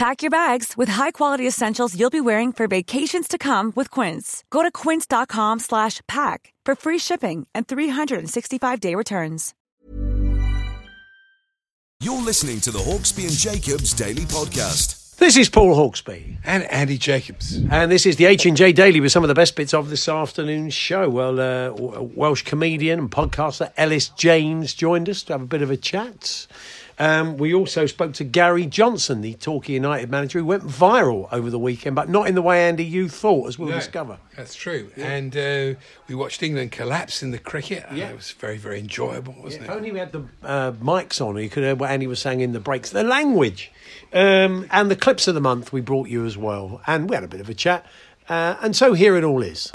Pack your bags with high-quality essentials you'll be wearing for vacations to come with Quince. Go to quince.com slash pack for free shipping and 365-day returns. You're listening to the Hawksby and Jacobs Daily Podcast. This is Paul Hawksby, and Andy Jacobs. and this is the H and J Daily with some of the best bits of this afternoon's show. Well, uh, Welsh comedian and podcaster Ellis James joined us to have a bit of a chat. Um, we also spoke to Gary Johnson, the Torquay United manager, who went viral over the weekend, but not in the way Andy you thought, as we'll No, discover. That's true. And uh, we watched England collapse in the cricket. Yeah. it was very, very enjoyable, wasn't it? If it? only we had the uh, mics on, you could hear what Andy was saying in the breaks. The language um, and the clips of the month we brought you as well, and we had a bit of a chat. Uh, and so here it all is.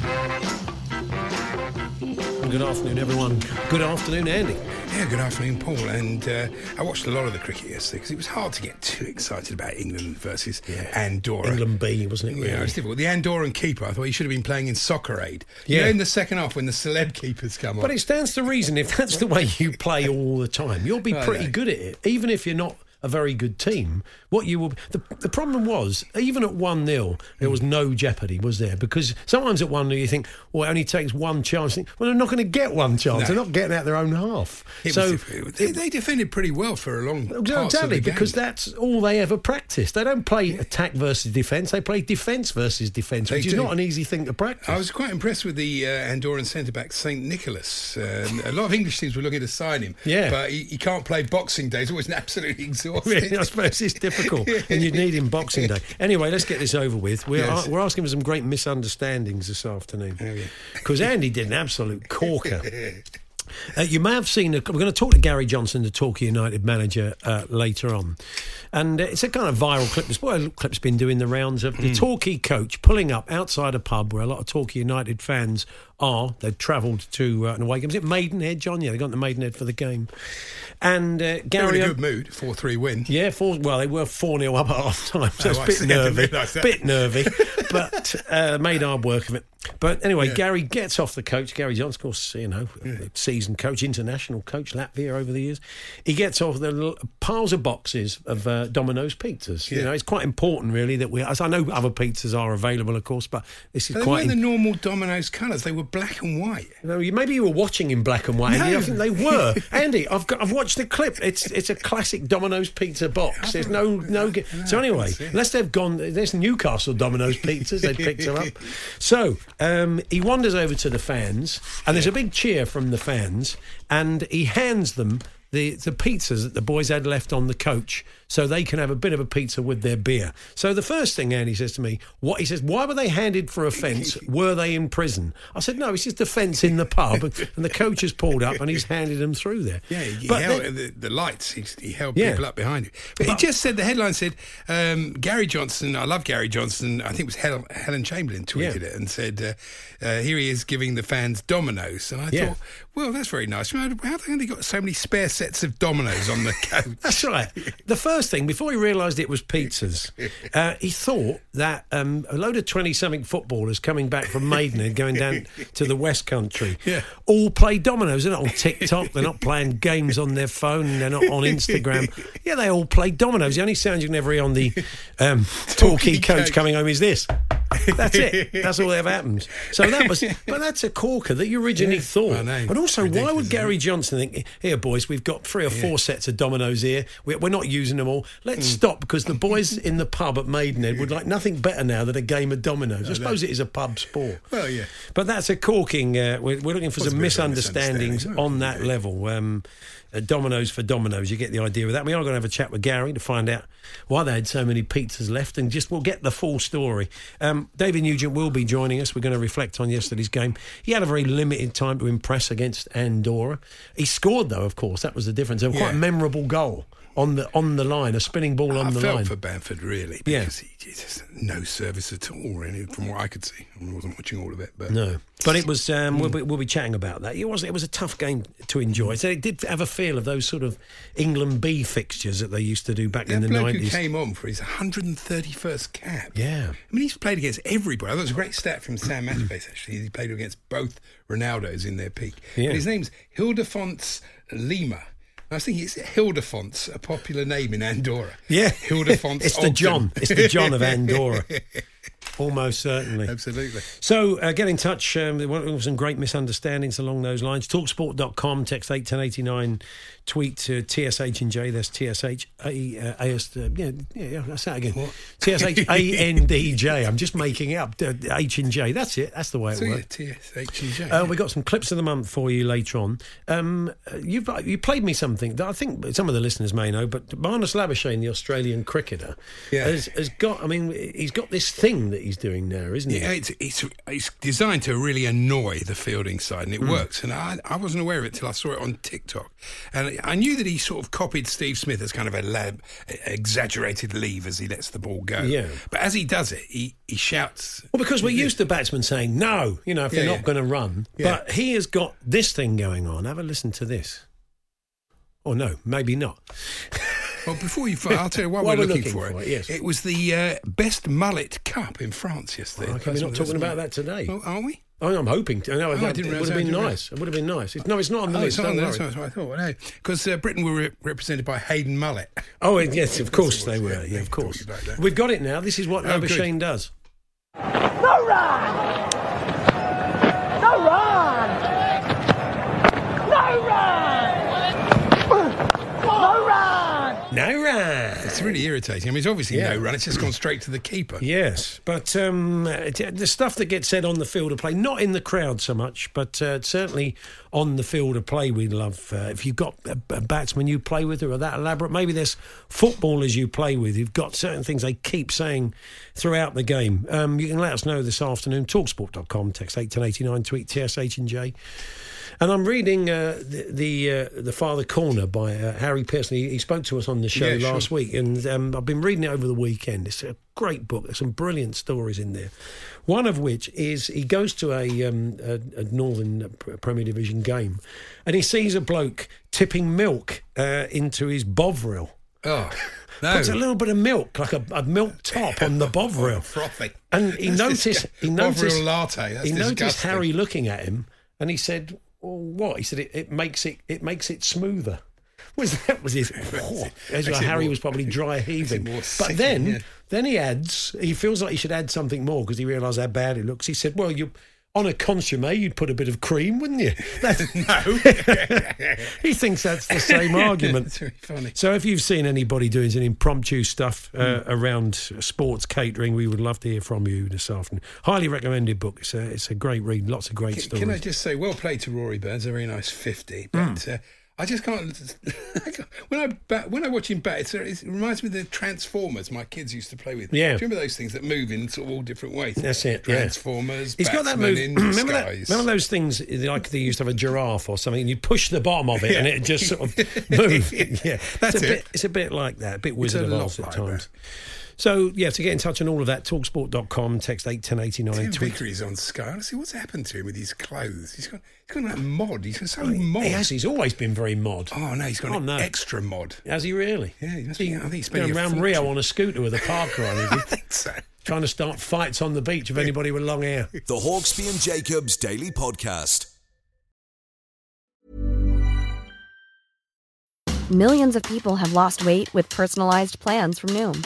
Good afternoon, everyone. Good afternoon, Andy. Yeah, good afternoon, Paul. And uh, I watched a lot of the cricket yesterday because it was hard to get too excited about England versus Andorra. England B, wasn't it? Yeah, really? it was difficult. The Andorran keeper, I thought he should have been playing in Soccer Aid. You Yeah. know, in the second half when the celeb keepers come on. But it stands to reason if that's the way you play all the time, you'll be pretty good at it, even if you're not a very good team. What you will the, the problem was even at one 0 there was no jeopardy, was there? Because sometimes at one 0 you think, well, it only takes one chance. Well, they're not going to get one chance. No. They're not getting out their own half. It so was they, they defended pretty well for a long parts Exactly, because that's all they ever practice. They don't play attack versus defence. They play defence versus defence, which is not an easy thing to practice. I was quite impressed with the uh, Andorran centre back Saint Nicholas. Uh, a lot of English teams were looking to sign him. Yeah. but he, he can't play Boxing Day. He's always an absolutely Really, I suppose it's difficult, and you'd need him Boxing Day. Anyway, let's get this over with. We're, Yes. we're asking for some great misunderstandings this afternoon Oh, yeah. because Andy did an absolute corker. Uh, you may have seen. A, we're going to talk to Gary Johnson, the Torquay United manager, uh, later on, and uh, it's a kind of viral clip. This well, clip's been doing the rounds of the Torquay coach pulling up outside a pub where a lot of Torquay United fans are. They've travelled to uh, an away game. Is it Maidenhead, John? Yeah, they got to Maidenhead for the game, and uh, They were Gary. in a good mood. Four three win. Yeah, four. Well, they were four 0 up at half time, so Oh, it's a bit see. I didn't nervy, realise that. A bit nervy, but uh, made hard work of it. But anyway, Gary gets off the coach. Gary Johnson, of course, you know, seasoned coach, international coach, Latvia over the years. He gets off the little piles of boxes of uh, Domino's pizzas. You know, it's quite important, really, that we. As I know, other pizzas are available, of course, but this is They quite. weren't the normal Domino's colours. They were black and white. no, you- maybe you were watching in black and white, Andy. No. I think they were. Andy, I've got, I've watched the clip. It's it's a classic Domino's pizza box. There's no no. ge- So anyway, unless they've gone, there's Newcastle Domino's pizzas. They picked her up. So um, he wanders over to the fans, and there's a big cheer from the fans, and he hands them. The, the pizzas that the boys had left on the coach so they can have a bit of a pizza with their beer. So the first thing Andy says to me, what he says, why were they handed for offence? Were they in prison? I said, no, it's just offence in the pub, and the coach has pulled up and he's handed them through there. Yeah, he but held then- the, the lights. He, he held Yeah. people up behind him. But, it just said the headline said um, Gary Johnson. I love Gary Johnson. I think it was Helen, Helen Chamberlain tweeted Yeah. it and said, uh, uh, "Here he is giving the fans Dominoes." And I Yeah. thought, well, that's very nice. How have they only got so many spare sets of Dominoes on the coach? That's right. The first thing, before he realised it was pizzas, uh, he thought that um, a load of 20 something footballers coming back from Maidenhead, going down to the West Country, Yeah. all play dominoes. They're not on TikTok, they're not playing games on their phone, they're not on Instagram. Yeah, they all play dominoes. The only sound you can ever hear on the um, coach coach. coming home is this. That's it. That's all that ever happens. So that was, but that's a corker that you originally Yeah, thought. Also, why would Gary? Johnson think, here, boys, we've got three or four sets of dominoes here. We're, we're not using them all. Let's Mm. stop because the boys in the pub at Maidenhead would like nothing better now than a game of dominoes. I suppose it is a pub sport. Well, yeah. But that's a corking. Uh, we're, we're looking for a some misunderstandings misunderstanding, on that yeah. level. Um, dominoes for dominoes, you get the idea with that. We are going to have a chat with Gary to find out why they had so many pizzas left, and just we'll get the full story. Um, David Nugent will be joining us. We're going to reflect on yesterday's game. He had a very limited time to impress against Andorra. He scored though, of course. That was the difference. A quite memorable goal on the on the line, a spinning ball on I the felt line. for Bamford really Yeah. because he he just no service at all, really, from what I could see. I wasn't watching all of it, but No, but it was. Um, we'll, be, we'll be chatting about that. It was. It was a tough game to enjoy. So it did have a feel of those sort of England B fixtures that they used to do back in the nineties. came on for his 131st cap. Yeah. I mean, he's played against everybody. That was a great stat from Sam Matchbase, actually. He played against both Ronaldos in their peak. Yeah. His name's Ildefons Lima. I was thinking, is Ildefons a popular name in Andorra? Yeah, Ildefons. it's the John. It's the John of Andorra. Almost certainly. Absolutely. So uh, get in touch. Um, there were some great misunderstandings along those lines. Talksport.com, text 81089, tweet to TSH and J. That's TSH A, uh, AS. Uh, yeah, yeah, yeah, that's that again. TSH A N D J. I'm just making it up. Uh, H and J. That's it. That's the way it So, yeah, works. TSH and J. Uh, we got some clips of the month for you later on. Um, you've you played me something that I think some of the listeners may know, but Marnus Labuschagne, the Australian cricketer, Yeah. has, has got. I mean, he's got this thing that he's doing now, isn't he? Yeah, it's, it's it's designed to really annoy the fielding side, and it hmm. works. And I, I wasn't aware of it till I saw it on TikTok, and I knew that he sort of copied Steve Smith as kind of a lab, exaggerated leave as he lets the ball go. Yeah. but as he does it, he he shouts. Well, because we're used to batsmen saying no, you know, if they're not yeah. going to run. Yeah. But he has got this thing going on. Have a listen to this. Or no, maybe not. Well, before you, fight, I'll tell you what, While we're we're looking, looking for, for it. it, yes. was the uh, best mullet cup in France yesterday. Okay, we're not talking about that today. Oh, are we? Oh, I'm hoping to. No, I that- didn't it would have been didn't nice. It would have been nice. It's, no, it's not on the Oh, list. it's on don't there. worry. That's what I thought. No, because uh, Britain were re- represented by Hayden Mullet. Oh, yes, of course they were. yeah, Yeah, of course. talked about that. We've got it now. This is what Oh, good. Does. No run! No run! No run! No run! No run. It's really irritating. I mean, it's obviously Yeah. no run. It's just gone straight to the keeper. Yes, but um, the stuff that gets said on the field of play, not in the crowd so much, but uh, certainly on the field of play, we love. Uh, if you've got a, a batsman you play with who are that elaborate, maybe there's footballers you play with who've got certain things they keep saying throughout the game. Um, you can let us know this afternoon. Talksport.com, text 81089, tweet TSH and J. And I'm reading uh, the the, uh, the Farther Corner by uh, Harry Pearson. He, he spoke to us on the show Yeah, sure. last week, and um, I've been reading it over the weekend. It's a great book. There's some brilliant stories in there. One of which is he goes to a, um, a, a Northern Premier Division game, and he sees a bloke tipping milk uh, into his bovril. Oh, no. Puts a little bit of milk, like a, a milk top, on the bovril. Frothy. And he That's noticed, he noticed, latte. That's he noticed. Harry looking at him, and he said, well, "What?" He said, "It, it makes it, it makes it smoother." Was that was his? Oh, as well, Harry more- was probably dry heaving. But then, yeah. then he adds, he feels like he should add something more because he realised how bad it looks. He said, "Well, you." On a consomme, you'd put a bit of cream, wouldn't you? That's, No. he thinks that's the same argument. Very funny. So, if you've seen anybody doing some impromptu stuff uh, Hmm. around sports catering, we would love to hear from you this afternoon. Highly recommended book. It's a, it's a great read. Lots of great Can, stories. can I just say, well played to Rory Burns, a very nice 50. But uh, I just can't. when I bat, when I watch him bat, it's, it reminds me of the Transformers my kids used to play with. Yeah. Do you remember those things that move in sort of all different ways? That's it, yeah. Transformers. He's got that move. Remember, that, remember those things eh, like they used to have a giraffe or something, and you push the bottom of it and it just sort of moved. Yeah, That's it's a it. bit. It's a bit like that. A bit Wizard a of lot Oz at times. So yeah, to get in touch on all of that, talksport.com, text eight ten eighty nine. Tim Tweet. Vickery's on Sky. Honestly, what's happened to him with his clothes? He's got he's got that mod. He's got so mod. He has. He's always been very mod. Oh no, he's got Oh, an no. extra mod. Has he really? Yeah, he must be- I think he's spending going a around Rio on a scooter with a parker on, is he? I think so. Trying to start fights on the beach with anybody with long hair. The Hawksby and Jacobs Daily Podcast. Millions of people have lost weight with personalized plans from Noom,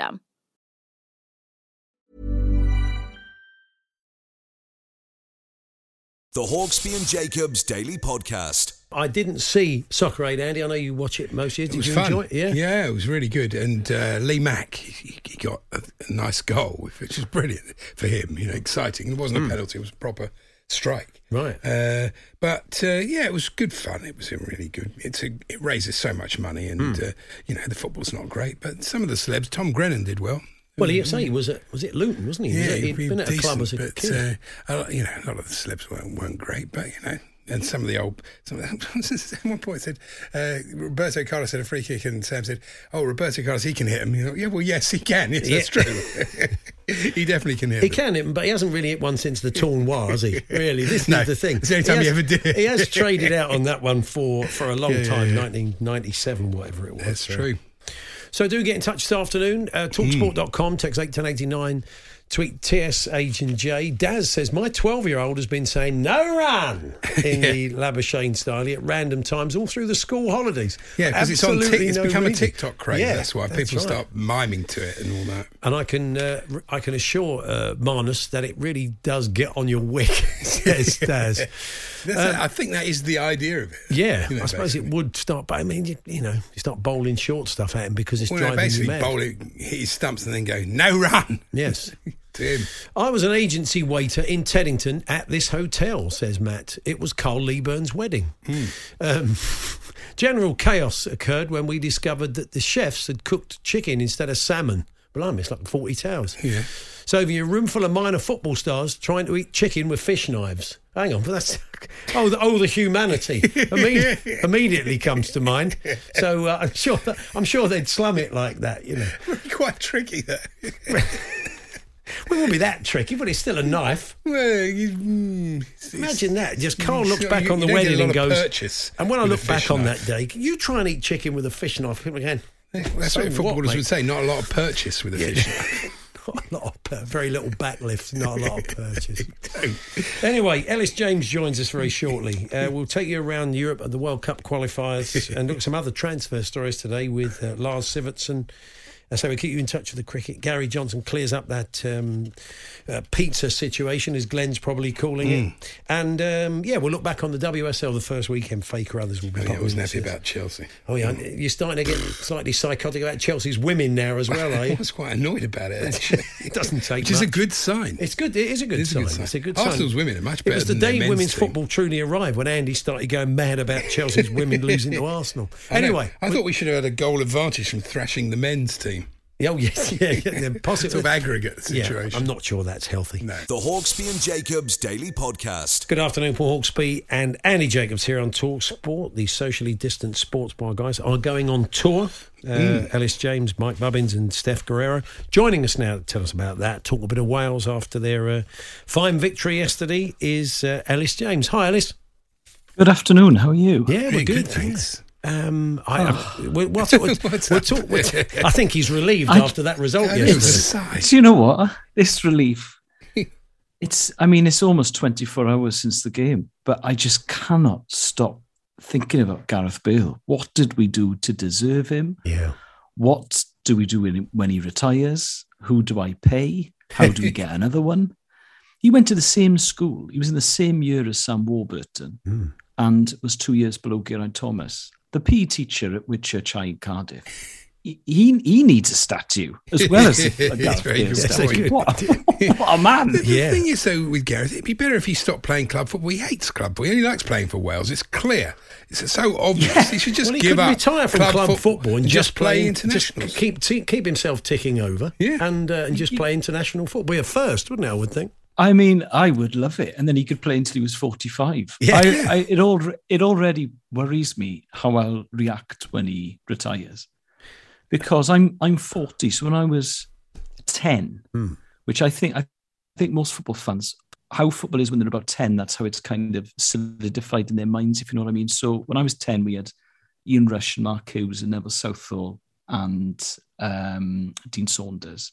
The Hawksby and Jacobs Daily Podcast. I didn't see Soccer Aid, Andy. I know you watch it most years. It Did was you fun. enjoy it? Yeah. yeah, it was really good. And uh, Lee Mack, he, he got a, a nice goal, which was brilliant for him. You know, exciting. It wasn't a penalty; it was proper strike. Right. Uh, but uh, yeah, it was good fun. It was a really good. It's a, it raises so much money, and Hmm. uh, you know the football's not great, but some of the celebs. Tom Grennan did well. Well, he say he was at was it Luton, wasn't he? Was Yeah, it- he'd he been at a club as a but, kid. Uh, you know, a lot of the celebs weren't, weren't great, but you know. And some of the old, some of the, at one point said, uh, Roberto Carlos had a free kick, and Sam said, "Oh, Roberto Carlos, he can hit him." You know, yeah, well, yes, he can. Yes, that's true. he definitely can hit. He them. can hit, but he hasn't really hit one since the tournoi, has he? Really, this No, is the thing. it's the only time has, he ever did. He has traded out on that one for for a long Yeah, yeah, time, yeah. 1997, whatever it was. That's So- true. So do get in touch this afternoon. Uh, talksport.com, text 81089, tweet TS Agent J. Daz says, My 12 year old has been saying no run in the Labuschagne style at random times all through the school holidays. Yeah, because it's on. Tic- it's no become a reason. TikTok craze. Yeah, that's why that's people right. start miming to it and all that. And I can uh, I can assure uh, Marnus that it really does get on your wick, says Daz. That's I think that is the idea of it. Yeah, You know, I suppose basically. it would start, but I mean, you, you know, you start bowling short stuff at him because it's Well, no, driving you basically, mad. bowl it, hit his stumps, and then go no run Yes. To him. I was an agency waiter in Teddington at this hotel, says Matt. It was Carl Leaburn's wedding. Hmm. Um, general chaos occurred when we discovered that the chefs had cooked chicken instead of salmon. Blimey, it's like Fawlty Towers. Yeah. So, if you're a room full of minor football stars trying to eat chicken with fish knives. Hang on, but that's oh the, oh the humanity Imme- immediately comes to mind. So uh, I'm sure that, I'm sure they'd slum it like that, you know. Quite tricky that. Well, it won't be that tricky, but it's still a knife. Well, you, mm, it's- Imagine that. Just Carl looks you- back you on the a wedding and goes. purchase and when I look back on that day, you try and eat chicken with a fish knife again. That's So what footballers mate? would say. Not a lot of purchase with a fish knife. Not a lot of pur- very little backlift, not a lot of purchase. anyway, Ellis James joins us very shortly. Uh, we'll take you around Europe at the World Cup qualifiers and look at some other transfer stories today with uh, Lars Sivertsen. So we keep you in touch with the cricket. Gary Johnson clears up that um, uh, pizza situation, as Glenn's probably calling Hmm. it. And um, yeah, we'll look back on the WSL the first weekend. Faker others will be. Oh, yeah, I wasn't happy about Chelsea. Oh yeah, you're starting to get slightly psychotic about Chelsea's women now as well, are I was quite annoyed about it, actually. It doesn't take Which is a good sign. It's good. It is a good, It is a sign. good sign. It's a good Arsenal's sign. Arsenal's women are much It better was the than day men's women's team. football truly arrived when Andy started going mad about Chelsea's women losing to Arsenal. I. Anyway, I thought we should have had a goal advantage from thrashing the men's team. Oh yes, yeah, yeah, yeah possibly sort of aggregate situation. Yeah, I'm not sure that's healthy. No. The Hawksby and Jacobs Daily Podcast. Good afternoon, Paul Hawksby and Andy Jacobs here on Talk Sport. The socially distant sports bar guys are going on tour. Uh, Mm. Ellis James, Mike Bubbins, and Steph Guerrero joining us now to tell us about that. Talk a bit of Wales after their uh, fine victory yesterday. Is uh, Ellis James? Hi, Ellis. Good afternoon. How are you? Yeah, we're Very good. good, thanks. Um, I, Oh. I, we- what- what- What's we're we're- I think he's relieved I- after that result I know, it yesterday. Do you know what? This relief. It's. I mean, it's almost 24 hours since the game, but I just cannot stop thinking about Gareth Bale. What did we do to deserve him? Yeah. What do we do when, when he retires? Who do I pay? How do we get another one? He went to the same school. He was in the same year as Sam Warburton Mm. and was two years below Geraint Thomas. The PE teacher at Whitchurch High in Cardiff. He, he he needs a statue as well as a Gareth Bale statue. point. What, what a man! The, Yeah. thing is, though, with Gareth, it'd be better if he stopped playing club football. He hates club football. He only likes playing for Wales. It's clear. It's so obvious. He should just well, he give could up. retire from club, foot- football and just, play play internationals. Just keep t- keep himself ticking over, Yeah. and uh, and just play international football. Be a first, wouldn't it? I would think. I mean, I would love it, and then he could play until he was forty-five. Yeah. I, I, it all it already worries me how I'll react when he retires, because I'm I'm forty. So when I was ten, Hmm. which I think I think most football fans how football is when they're about ten. That's how it's kind of solidified in their minds, if you know what I mean. So when I was ten, we had Ian Rush and Mark Hughes and Neville Southall and um, Dean Saunders,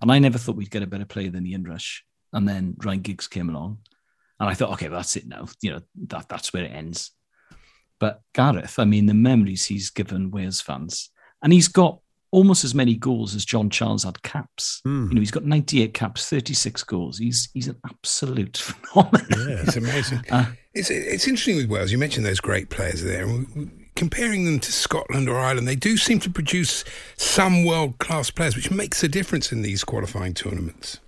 and I never thought we'd get a better player than Ian Rush. And then Ryan Giggs came along, and I thought, okay, that's it now. You know that that's where it ends. But Gareth, I mean, the memories he's given Wales fans, and he's got almost as many goals as John Charles had caps. Hmm. You know, he's got 98 caps, 36 goals. He's he's an absolute phenomenon. Yeah. It's amazing. Uh, it's it's interesting with Wales. You mentioned those great players there. Comparing them to Scotland or Ireland, they do seem to produce some world class players, which makes a difference in these qualifying tournaments.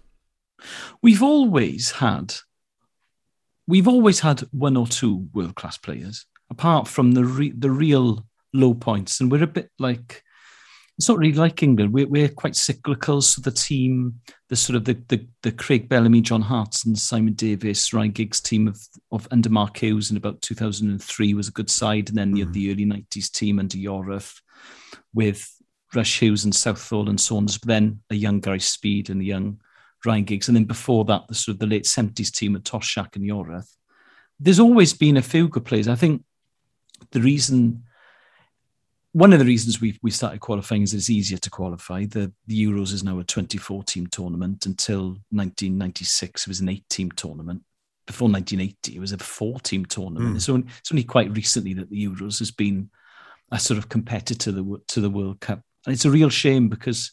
We've always had, we've always had one or two world class players, apart from the re, the real low points, and we're a bit like. It's not really like England. We're, we're quite cyclical. So the team, the sort of the the, the Craig Bellamy, John Hartson, Simon Davies, Ryan Giggs team of of under Mark Hughes in about 2003 was a good side, and then you had hmm. the early 90s team under Yorath with Rush Hughes and Southall and Saunders, but then a young Gary Speed and a young Ryan Giggs, and then before that, the sort of the late seventies team of Toshack and Yorath. There's always been a few good players. I think the reason, one of the reasons we we started qualifying is it's easier to qualify. The, the Euros is now a 24 team tournament. Until 1996, it was an eight team tournament. Before 1980, it was a four team tournament. Mm. It's, only, it's only quite recently that the Euros has been a sort of competitor to the to the World Cup, and it's a real shame because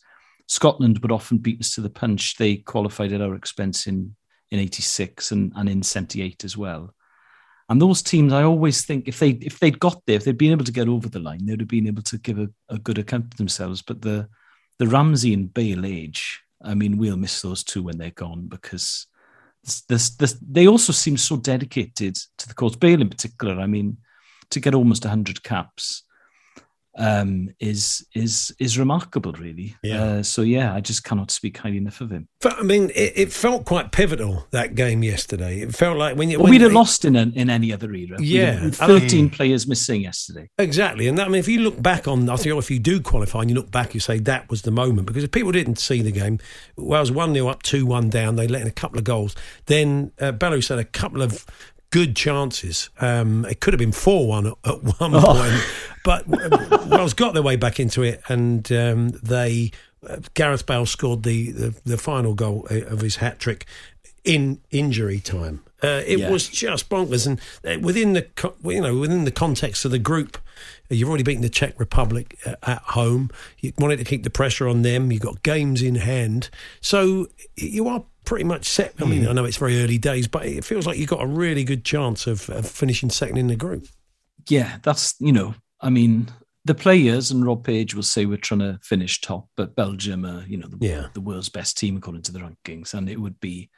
Scotland would often beat us to the punch. They qualified at our expense in in '86 and, and in '78 as well. And those teams, I always think if they if they'd got there, if they'd been able to get over the line, they'd have been able to give a, a good account of themselves. But the the Ramsey and Bale age, I mean, we'll miss those two when they're gone because this, this, this, they also seem so dedicated to the cause. Bale in particular, I mean, to get almost 100 caps um, is is is remarkable, really. Yeah. Uh, so yeah, I just cannot speak highly enough of him. I mean, it, it felt quite pivotal that game yesterday. It felt like when you Well, when we'd have they- lost in an, in any other era. Yeah. with I 13 players missing yesterday. Exactly, and that, I mean, if you look back on, I think if you do qualify and you look back, you say that was the moment because if people didn't see the game, well Wales one 0 up, two one down, they let in a couple of goals. Then uh, Belarus had a couple of good chances. Um, it could have been four one at, at one Oh. point, but uh, Wales got their way back into it, and um, they uh, Gareth Bale scored the, the the final goal uh, of his hat trick in injury time. Uh, it Yeah. was just bonkers, and uh, within the you know within the context of the group, you've already beaten the Czech Republic uh, at home. You wanted to keep the pressure on them. You've got games in hand, so you are pretty much set. I mean, I know it's very early days, but it feels like you've got a really good chance of, of finishing second in the group. Yeah, that's, you know, I mean, the players and Rob Page will say we're trying to finish top, but Belgium are, you know, the, Yeah. the world's best team according to the rankings. And it would be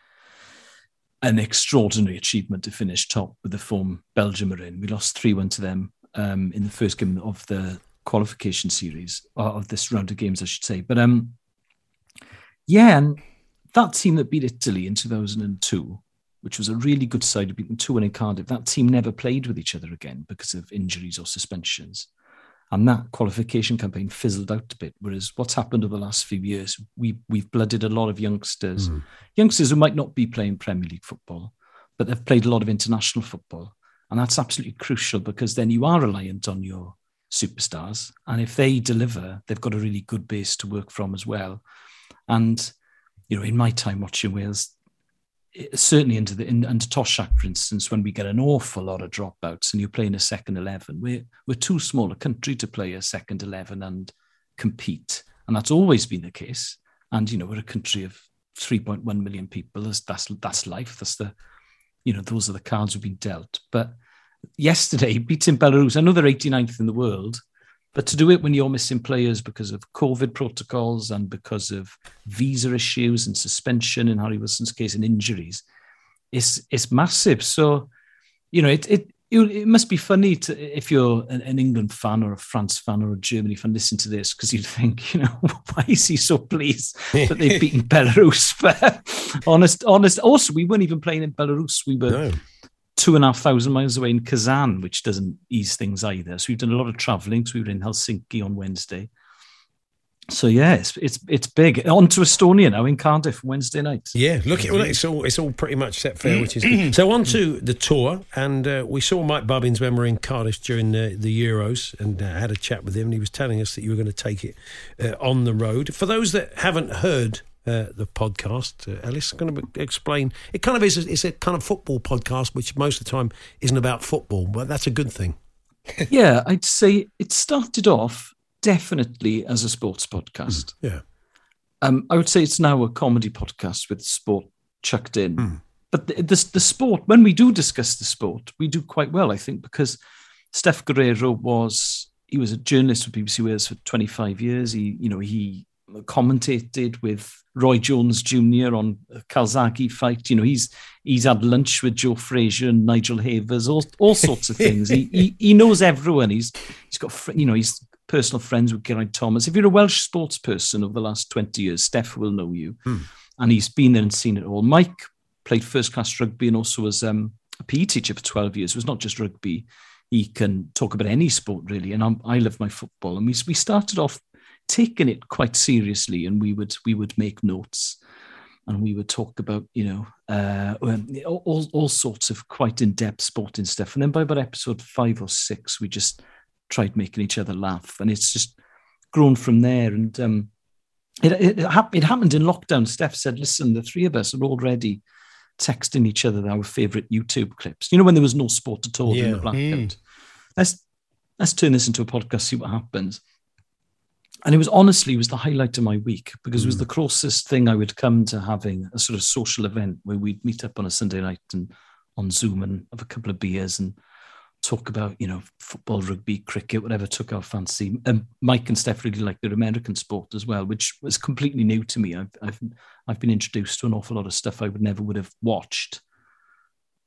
an extraordinary achievement to finish top with the form Belgium are in. We lost 3 1 to them um, in the first game of the qualification series, or of this round of games, I should say. But um, yeah, and that team that beat Italy in 2002, which was a really good side, had beaten 2 1 in Cardiff, that team never played with each other again because of injuries or suspensions. And that qualification campaign fizzled out a bit. Whereas what's happened over the last few years, we, we've blooded a lot of youngsters, Mm. youngsters who might not be playing Premier League football, but they've played a lot of international football. And that's absolutely crucial because then you are reliant on your superstars. And if they deliver, they've got a really good base to work from as well. And, you know, in my time watching Wales, certainly into the in, into Toshak, for instance, when we get an awful lot of dropouts and you're playing a second 11, we're, we're too small a country to play a second 11 and compete. And that's always been the case. And, you know, we're a country of 3.1 million people. That's, that's, that's life. That's the, you know, those are the cards we've been dealt. But yesterday, beating Belarus, I know they're 89th in the world, but to do it when you're missing players because of COVID protocols and because of visa issues and suspension in Harry Wilson's case and injuries, it's it's massive. So, you know, it it it must be funny to if you're an, an England fan or a France fan or a Germany fan, listen to this because you'd think, you know, why is he so pleased that they've beaten Belarus? But honest, honest. Also, we weren't even playing in Belarus. We were No. Two and a half thousand miles away in Kazan, which doesn't ease things either. So we've done a lot of traveling. So we were in Helsinki on Wednesday. So yeah, it's it's it's big. On to Estonia now in Cardiff Wednesday night. Yeah, look, well, it's all it's all pretty much set fair, which is good. so. On to the tour, and uh, we saw Mike Bubbins when we were in Cardiff during the, the Euros, and uh, had a chat with him. And he was telling us that you were going to take it uh, on the road. For those that haven't heard uh, the podcast, uh, Ellis is going to explain. It kind of is. A, it's a kind of football podcast, which most of the time isn't about football, but that's a good thing. yeah, I'd say it started off definitely as a sports podcast. Yeah. Um, I would say it's now a comedy podcast with sport chucked in. But the, the, the sport, when we do discuss the sport, we do quite well, I think, because Steph Guerrero was he was a journalist for BBC Wales for 25 years. He, you know, he commentated with Roy Jones Jr. on a Calzaghe fight. You know, he's he's had lunch with Joe Frazier and Nigel Havers, all all sorts of things. he, he he knows everyone. He's he's got you know he's personal friends with Geraint Thomas. If you're a Welsh sports person over the last 20 years, Steph will know you, and he's been there and seen it all. Mike played first class rugby and also was um, a PE teacher for 12 years. It was not just rugby. He can talk about any sport really, and I'm, I love my football. And we we started off taking it quite seriously, and we would we would make notes, and we would talk about you know uh, um, all all sorts of quite in depth sporting stuff. And then by about episode five or six, we just tried making each other laugh, and it's just grown from there. And um, it it, it, hap- it happened in lockdown. Steph said, "Listen, the three of us are already." Texting each other our favorite YouTube clips. You know when there was no sport at all in the blackout. Let's let's turn this into a podcast, see what happens. And it was honestly it was the highlight of my week because it was the closest thing I would come to having a sort of social event where we'd meet up on a Sunday night and on Zoom and have a couple of beers and talk about you know football, rugby, cricket, whatever took our fancy. And Mike and Steph really like their American sport as well, which was completely new to me. I've I've I've been introduced to an awful lot of stuff I would never would have watched.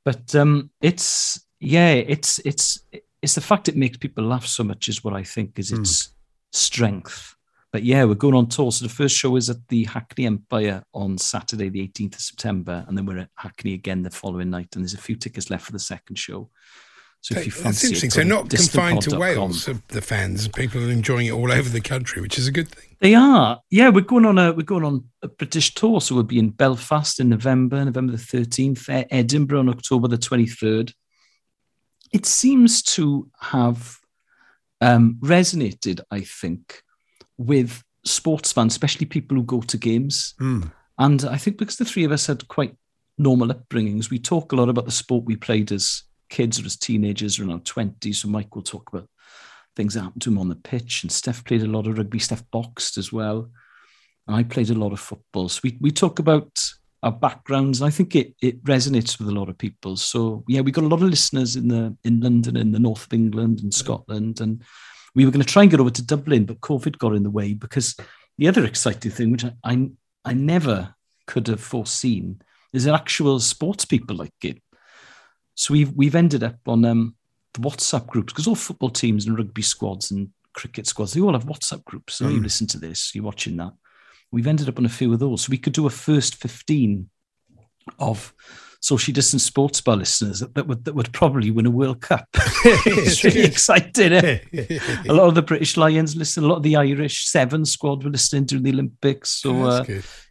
But um, it's yeah, it's it's it's the fact it makes people laugh so much is what I think is its strength. But yeah, we're going on tour. So the first show is at the Hackney Empire on Saturday, the 18th of September, and then we're at Hackney again the following night. And there's a few tickets left for the second show. So if you That's fancy interesting. it, So not confined to Wales, uh, the fans. People are enjoying it all over the country, which is a good thing. They are. Yeah, we're going on a we're going on a British tour. So we'll be in Belfast in November, November the 13th, E- Edinburgh on October the 23rd. It seems to have um, resonated, I think, with sports fans, especially people who go to games. And I think because the three of us had quite normal upbringings, we talk a lot about the sport we played as kids or as teenagers or in our 20s. So Mike will talk about things that happened to him on the pitch. And Steph played a lot of rugby. Steph boxed as well. And I played a lot of football. So we, we talk about our backgrounds. I think it, it resonates with a lot of people. So yeah, we've got a lot of listeners in the in London, in the north of England and Scotland. And we were going to try and get over to Dublin, but COVID got in the way because the other exciting thing, which I, I, I never could have foreseen, is that actual sports people like it. So we've we've ended up on um, the WhatsApp groups because all football teams and rugby squads and cricket squads they all have WhatsApp groups. So you Mm. listen to this, you're watching that, We've ended up on a few of those. So we could do a first 15 of socially distant sports bar listeners that, that, would that would probably win a World Cup. it's really exciting. Eh? a lot of the British Lions listen, a lot of the Irish Seven squad were listening during the Olympics. So Oh, uh.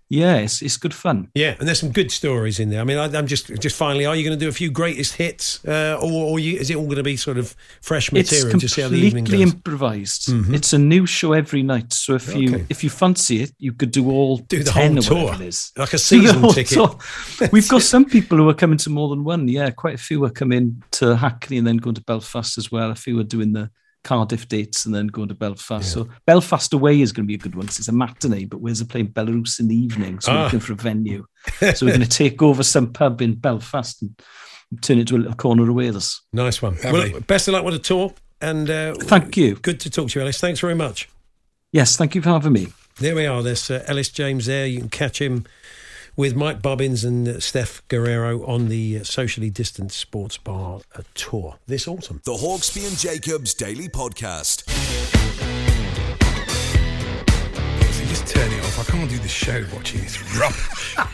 Yeah, it's, it's good fun. Yeah, and there's some good stories in there. I mean, I, I'm just just finally, are you going to do a few greatest hits, uh, or, or you, is it all going to be sort of fresh material it's to see how the evening completely improvised. Mhm. It's a new show every night. So if you Okay. if you fancy it, you could do all Do the ten whole tour, it is. like a season ticket. We've got some people who are coming to more than one. Yeah, quite a few are coming to Hackney and then going to Belfast as well. A few are doing the Cardiff dates and then going to Belfast. So Belfast away is going to be a good one 'cause it's a matinee, but Wales are playing Belarus in the evening, so Ah. we're looking for a venue. so we're going to take over some pub in Belfast and turn it into a little corner of Wales. Nice one. Lovely. Well, best of luck with the tour, and uh, Thank you. Good to talk to you, Ellis. Thanks very much. Yes, thank you for having me. There we are. There's uh, Ellis James there. You can catch him with Mike Bubbins and uh, Steph Guerrero on the uh, socially distant sports bar uh, tour this autumn. The Hawksby and Jacobs Daily Podcast. So just turn it off. I can't do the show watching this rubbish.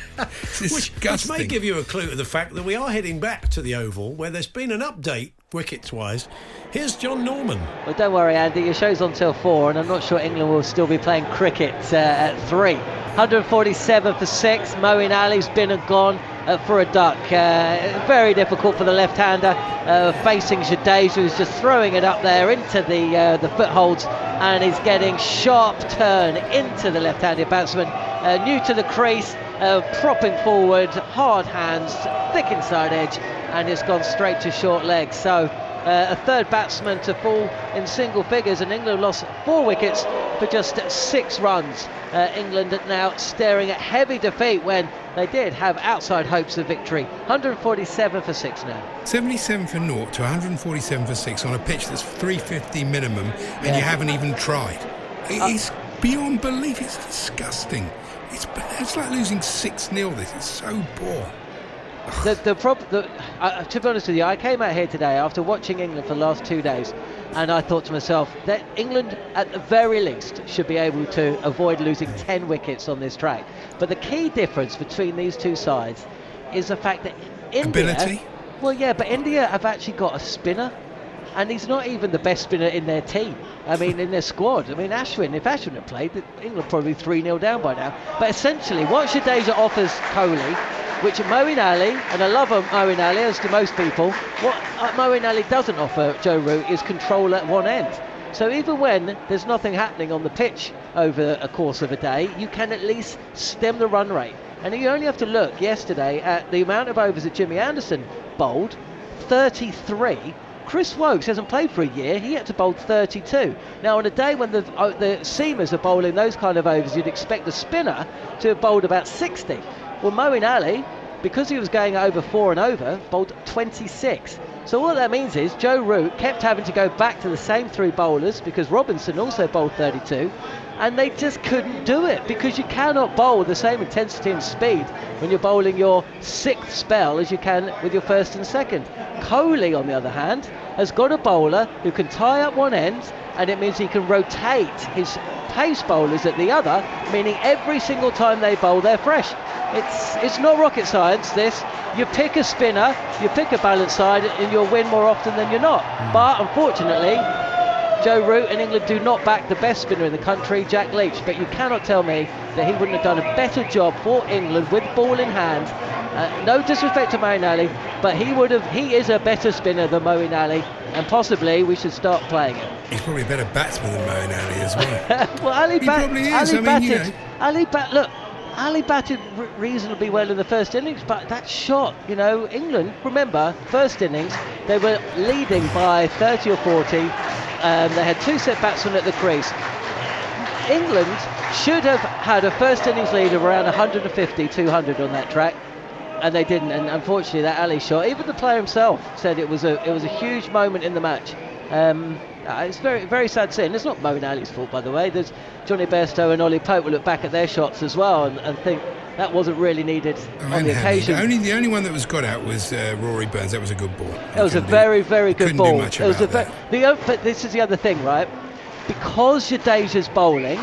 Which, which may give you a clue to the fact that we are heading back to the Oval, where there's been an update wickets wise. Here's John Norman. Well, don't worry, Andy. Your show's on till four, and I'm not sure England will still be playing cricket uh, at three. 147 for six. Moeen Ali's been and gone uh, for a duck. Uh, very difficult for the left-hander uh, facing Jadeja, who's just throwing it up there into the uh, the footholds, and is getting sharp turn into the left-handed batsman. Uh, new to the crease, uh, propping forward, hard hands, thick inside edge, and it's gone straight to short legs. So uh, a third batsman to fall in single figures, and England lost four wickets for just six runs. Uh, England now staring at heavy defeat when they did have outside hopes of victory. 147 for six now. 77 for naught to 147 for six on a pitch that's 350 minimum, and Yeah. you haven't even tried. It's Uh, beyond belief. It's disgusting. It's, it's like losing 6 0. This is so poor. The, the prob- the, uh, to be honest with you, I came out here today after watching England for the last two days, and I thought to myself that England, at the very least, should be able to avoid losing 10 wickets on this track. But the key difference between these two sides is the fact that India. Ability? Well, yeah, but India have actually got a spinner. And he's not even the best spinner in their team. I mean, in their squad. I mean, Ashwin, if Ashwin had played, England probably 3 0 down by now. But essentially, what Jadeja offers Kohli, which Moeen Ali, and I love Moeen Ali, as do most people, what uh, Moeen Ali doesn't offer Joe Root is control at one end. So even when there's nothing happening on the pitch over a course of a day, you can at least stem the run rate. And you only have to look yesterday at the amount of overs that Jimmy Anderson bowled 33. Chris Woakes hasn't played for a year. He had to bowl 32. Now, on a day when the uh, the seamers are bowling those kind of overs, you'd expect the spinner to have bowled about 60. Well, Moeen Ali, because he was going over four and over, bowled 26. So what that means is Joe Root kept having to go back to the same three bowlers because Robinson also bowled 32, and they just couldn't do it because you cannot bowl with the same intensity and speed when you're bowling your sixth spell as you can with your first and second. Kohli, on the other hand, has got a bowler who can tie up one end, and it means he can rotate his pace bowlers at the other, meaning every single time they bowl, they're fresh. It's it's not rocket science. This you pick a spinner, you pick a balanced side, and you'll win more often than you're not. Hmm. But unfortunately, Joe Root and England do not back the best spinner in the country, Jack Leach. But you cannot tell me that he wouldn't have done a better job for England with ball in hand. Uh, no disrespect to Ali, but he would have. He is a better spinner than Ali, and possibly we should start playing it. He's probably a better batsman than Ali as well. well, Ali, He bat- probably is, Ali I mean, batted. you know. Ali bat. Look, Ali batted re- reasonably well in the first innings, but that shot, you know, England. Remember, first innings they were leading by 30 or 40. Um, they had two set batsmen at the crease. England should have had a first innings lead of around 150, 200 on that track. And they didn't, and unfortunately, that Ali shot. Even the player himself said it was a it was a huge moment in the match. Um, uh, it's very very sad seeing. It's not Moeen Ali's fault, by the way. There's Jonny Bairstow and Ollie Pope will look back at their shots as well and, and think that wasn't really needed on the And occasion. Only the only one that was got out was uh, Rory Burns. That was a good ball. It was a Couldn't do- very, very good ball. Do much it was a ve- the o- but this is the other thing, right? Because Jadeja's bowling,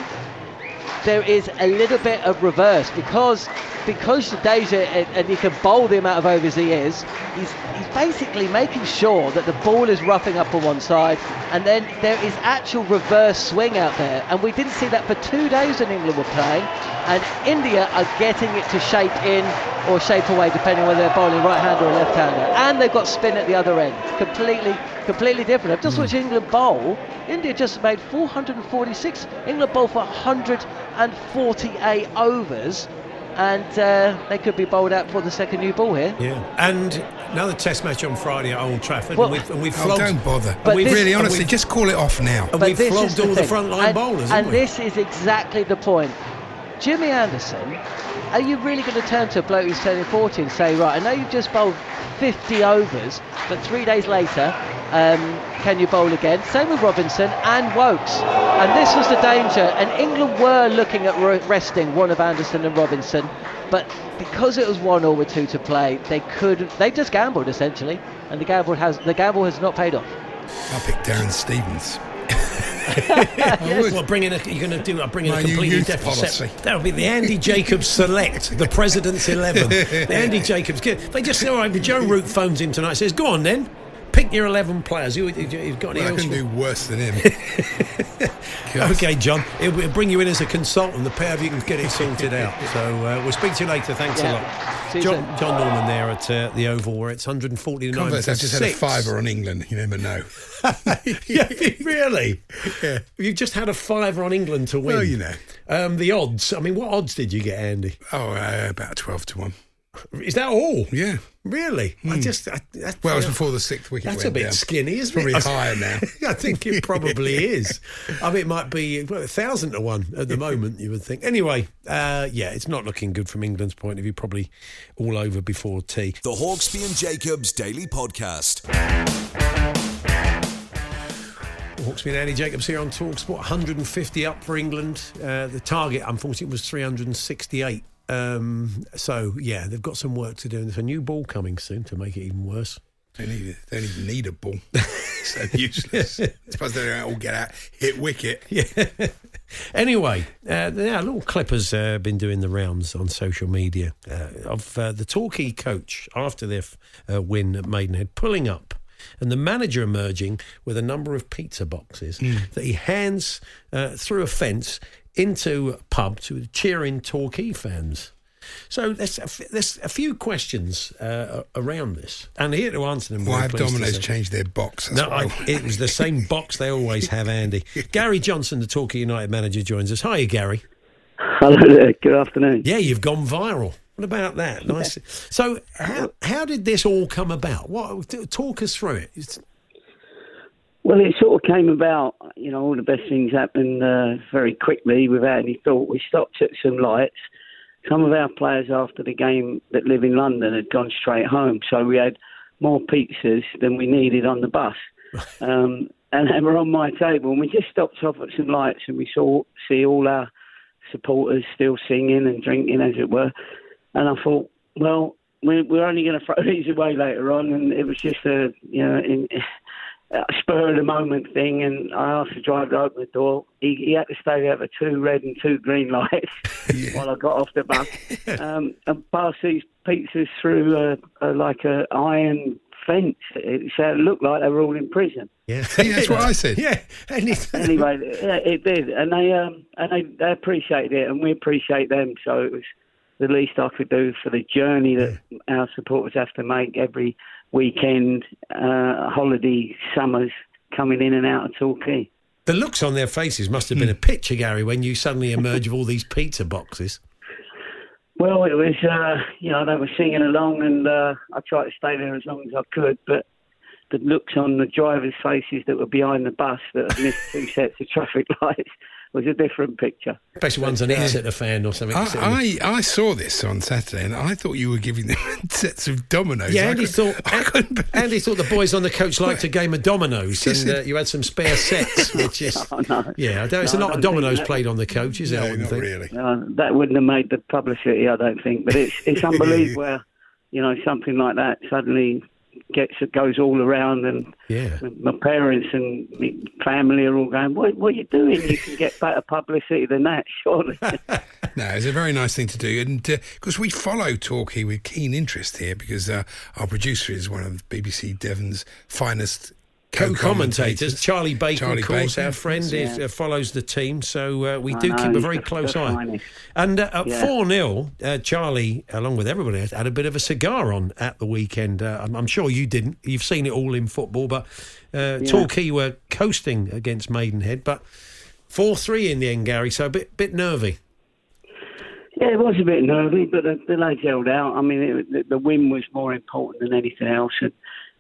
there is a little bit of reverse because because Deja and, he can bowl the amount of overs he is. He's he's basically making sure that the ball is roughing up on one side, and then there is actual reverse swing out there. And we didn't see that for two days when England were playing, and India are getting it to shape in or shape away depending whether they're bowling right-hander or left-hander, and they've got spin at the other end. Completely completely different. I've just watched England bowl. India just made 446. England bowl for 148 overs. And uh, they could be bowled out for the second new ball here. Yeah, and another Test match on Friday at Old Trafford, Well- and we've, and we've Oh, flogged. don't bother. and But we've- really, honestly, we've- just call it off now. and we've this flogged is the all the thing. front line and, bowlers, and haven't we? this is exactly the point. Jimmy Anderson, are you really going to turn to a bloke who's turning 40 and say, right, I know you've just bowled 50 overs, but three days later, um, can you bowl again? Same with Robinson and Woakes. And this was the danger. And England were looking at resting one of Anderson and Robinson, but because it was one with two to play, they could they just gambled essentially, and the gamble has the gamble has not paid off. I'll pick Darren Stevens. Well, bringing a, you're going to do. I'm bringing My a completely different policy. set. That'll be the Andy Jacobs Select, the President's Eleven. The Andy Jacobs. They just say, all right. Joe Root phones in tonight. Says, "Go on then, pick your eleven players. You, you, you've got any Well, I else?" can do worse than him. Okay, John. It'll, we'll bring you in as a consultant. The pair of you can get it sorted out. So uh, we'll speak to you later. Thanks Yeah. a lot. John. John Norman there at uh, the Oval, where it's 149 Converse, I've just had a fiver on England. You never know. yeah, really? Yeah. You've just had a fiver on England to win. Well, you know. Um, the odds. I mean, what odds did you get, Andy? Oh, uh, about 12 to 1. Is that all? Yeah. Really? I just. I, that Well, it was feel- before the sixth wicket That's went a bit down. skinny, isn't Probably it? higher now. I think it probably is. I mean, it might be well, a thousand to one at the moment. You would think. Anyway, uh, yeah, it's not looking good from England's point of view. Probably all over before tea. The Hawksby and Jacobs Daily Podcast. Hawksby and Andy Jacobs here on Talksport. 150 up for England. Uh, the target, unfortunately, was 368. Um, so yeah, they've got some work to do. And there's a new ball coming soon to make it even worse. They need, they don't even need a ball. so useless. I suppose they don't all get out, hit wicket. Yeah. anyway, uh, yeah, little clip has uh, been doing the rounds on social media uh, of uh, the Torquay coach after their uh, win at Maidenhead pulling up. And the manager emerging with a number of pizza boxes that he hands uh, through a fence into a pub to cheering Torquay fans. So there's a, f- there's a few questions uh, around this, and here to answer them. Why have pleased to Domino's changed their box? That's no, I, I- it was the same box they always have, Andy. Gary Johnson, the Torquay United manager, joins us. Hiya, Gary. Hello there. Good afternoon. Yeah, you've gone viral. What about that? Nice. So, how, how did this all come about? What talk us through it? It's- Well, it sort of came about, you know, all the best things happened uh, very quickly without any thought. We stopped at some lights. Some of our players after the game that live in London had gone straight home, so we had more pizzas than we needed on the bus. Um, and they were on my table, and we just stopped off at some lights, and we saw see all our supporters still singing and drinking, as it were. And I thought, well, we're, we're only going to throw these away later on, and it was just a you know in, a spur of the moment thing. And I asked the driver to open the door. He, he had to stay there for two red and two green lights while I got off the bus um, and pass these pizzas through a, a, like a iron fence. It, so it looked like they were all in prison. Yeah, See, that's what I said. Yeah, anyway, yeah, it did, and they um, and they, they appreciated it, and we appreciate them. So it was the least I could do for the journey that our supporters have to make every weekend, uh, holiday, summers, coming in and out of Torquay. the looks on their faces must have been a picture, Gary, when you suddenly emerge with all these pizza boxes. Well, it was, uh, you know, they were singing along, and uh, I tried to stay there as long as I could, but the looks on the drivers' faces that were behind the bus that had missed two sets of traffic lights was a different picture. Especially one's an Exeter fan or something. I, I, I saw this on Saturday and I thought you were giving them sets of dominoes. Yeah, I Andy couldn't- thought I Andy thought the boys on the coach liked a game of dominoes, and uh, you had some spare sets, which is Oh, no. yeah. I don't, it's No, a I lot of don't think dominoes that- played on the coach, is it? I No, wouldn't not think. really. Uh, that wouldn't have made the publicity, I don't think. But it's it's unbelievable how, you know, something like that suddenly gets it goes all around, and Yeah. my parents and my family are all going, "What, what are you doing? You can get better publicity than that, surely." No, it's a very nice thing to do, and because we follow Torquay with keen interest here, because uh, our producer is one of BBC Devon's finest Co-commentators, Charlie Baker, Charlie of course, Baker. our friend, is, uh, follows the team, so uh, we I do know, keep a very close the eye. finest. And uh, at Yeah. four 0 uh, Charlie, along with everybody, else, had a bit of a cigar on at the weekend. Uh, I'm, I'm sure you didn't. You've seen it all in football, but uh, Yeah. Torquay were coasting against Maidenhead, but four three in the end, Gary. So a bit bit nervy. Yeah, it was a bit nervy, but the, the lads held out. I mean, it, the, the win was more important than anything else, and